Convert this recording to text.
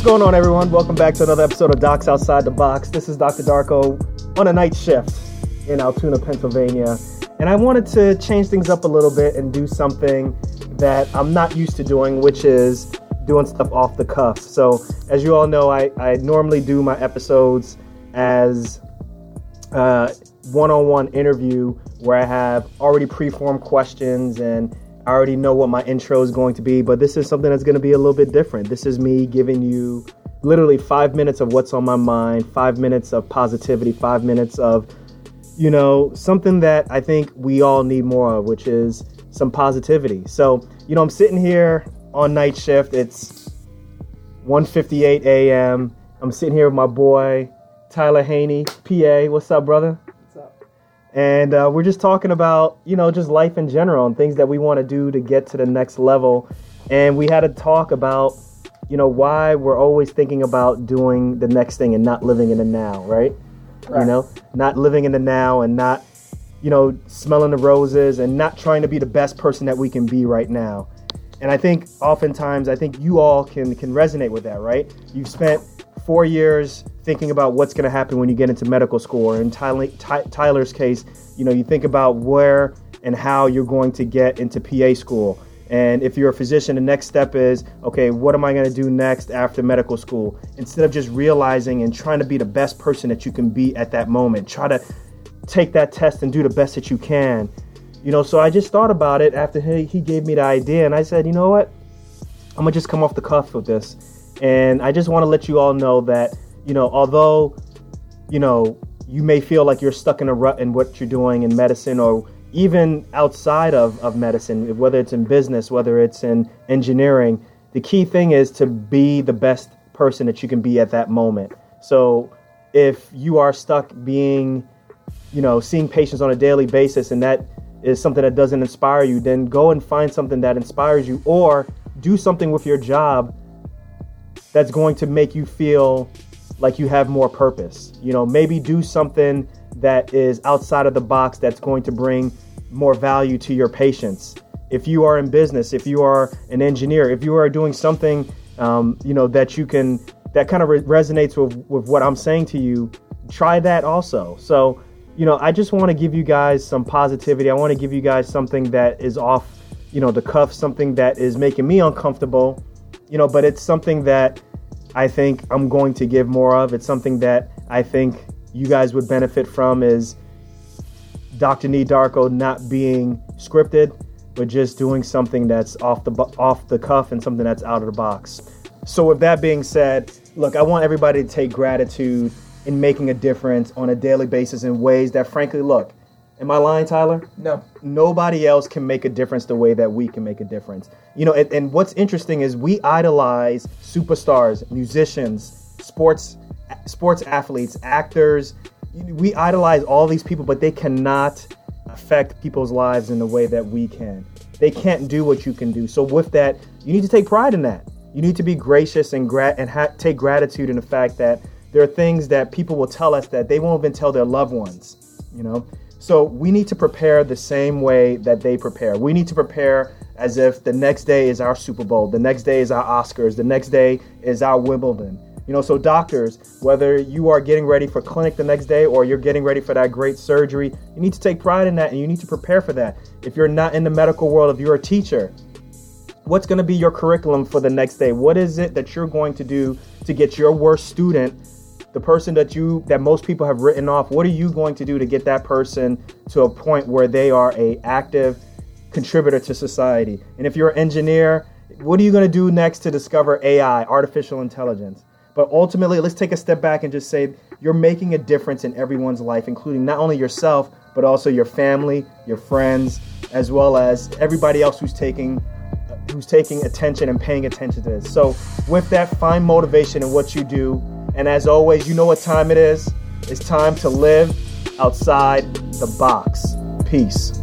What's going on, everyone? Welcome back to another episode of Docs Outside the Box. This is Dr. Darko on a night shift in Altoona, Pennsylvania. And I wanted to change things up a little bit and do something that I'm not used to doing, which is doing stuff off the cuff. So, as you all know, I, I normally do my episodes as one on one interview where I have already preformed questions and I already know what my intro is going to be, but this is something that's going to be a little bit different. This is me giving you literally five minutes of what's on my mind, five minutes of positivity, five minutes of, you know, something that I think we all need more of, which is some positivity. So, you know, I'm sitting here on night shift. It's 1:58 a.m. I'm sitting here with my boy Tyler Haney, PA. What's up, brother? And uh, we're just talking about you know just life in general and things that we want to do to get to the next level. And we had a talk about you know why we're always thinking about doing the next thing and not living in the now right, right. you know not living in the now and not you know smelling the roses and not trying to be the best person that we can be right now. And i think oftentimes i think you all can can resonate with that right? You've spent four years thinking about what's going to happen when you get into medical school. Or in Tyler, Tyler's case, you know, you think about where and how you're going to get into PA school. And if you're a physician, the next step is okay, what am I going to do next after medical school? Instead of just realizing and trying to be the best person that you can be at that moment, try to take that test and do the best that you can. You know, so I just thought about it after he, he gave me the idea, and I said, you know what? I'm gonna just come off the cuff with this. And I just want to let you all know that you know, although, you know, you may feel like you're stuck in a rut in what you're doing in medicine or even outside of, of medicine, whether it's in business, whether it's in engineering, the key thing is to be the best person that you can be at that moment. So if you are stuck being, you know, seeing patients on a daily basis and that is something that doesn't inspire you, then go and find something that inspires you or do something with your job that's going to make you feel like you have more purpose. You know, maybe do something that is outside of the box that's going to bring more value to your patients. If you are in business, if you are an engineer, if you are doing something, um, you know, that you can, that kind of re- resonates with, with what I'm saying to you, try that also. So, you know, I just want to give you guys some positivity. I want to give you guys something that is off, you know, the cuff, something that is making me uncomfortable, you know, but it's something that I think I'm going to give more of. It's something that I think you guys would benefit from is Dr. Nii Darko not being scripted, but just doing something that's off the off the cuff and something that's out of the box. So with that being said, look, I want everybody to take gratitude in making a difference on a daily basis in ways that frankly look, Am I lying, Tyler? No. Nobody else can make a difference the way that we can make a difference. You know, and, and what's interesting is we idolize superstars, musicians, sports sports athletes, actors. We idolize all these people, but they cannot affect people's lives in the way that we can. They can't do what you can do. So with that, you need to take pride in that. You need to be gracious and and ha- take gratitude in the fact that there are things that people will tell us that they won't even tell their loved ones. You know, so we need to prepare the same way that they prepare. We need to prepare as if the next day is our Super Bowl, the next day is our Oscars, the next day is our Wimbledon. You know, so doctors, whether you are getting ready for clinic the next day or you're getting ready for that great surgery, you need to take pride in that and you need to prepare for that. If you're not in the medical world, if you're a teacher, what's going to be your curriculum for the next day? What is it that you're going to do to get your worst student the person that you that most people have written off what are you going to do to get that person to a point where they are a active contributor to society? And if you're an engineer what are you going to do next to discover ai artificial intelligence? But ultimately let's take a step back and just say you're making a difference in everyone's life including not only yourself but also your family your friends as well as everybody else who's taking who's taking attention and paying attention to this. So with that find motivation in what you do and as always, you know what time it is. It's time to live outside the box. Peace.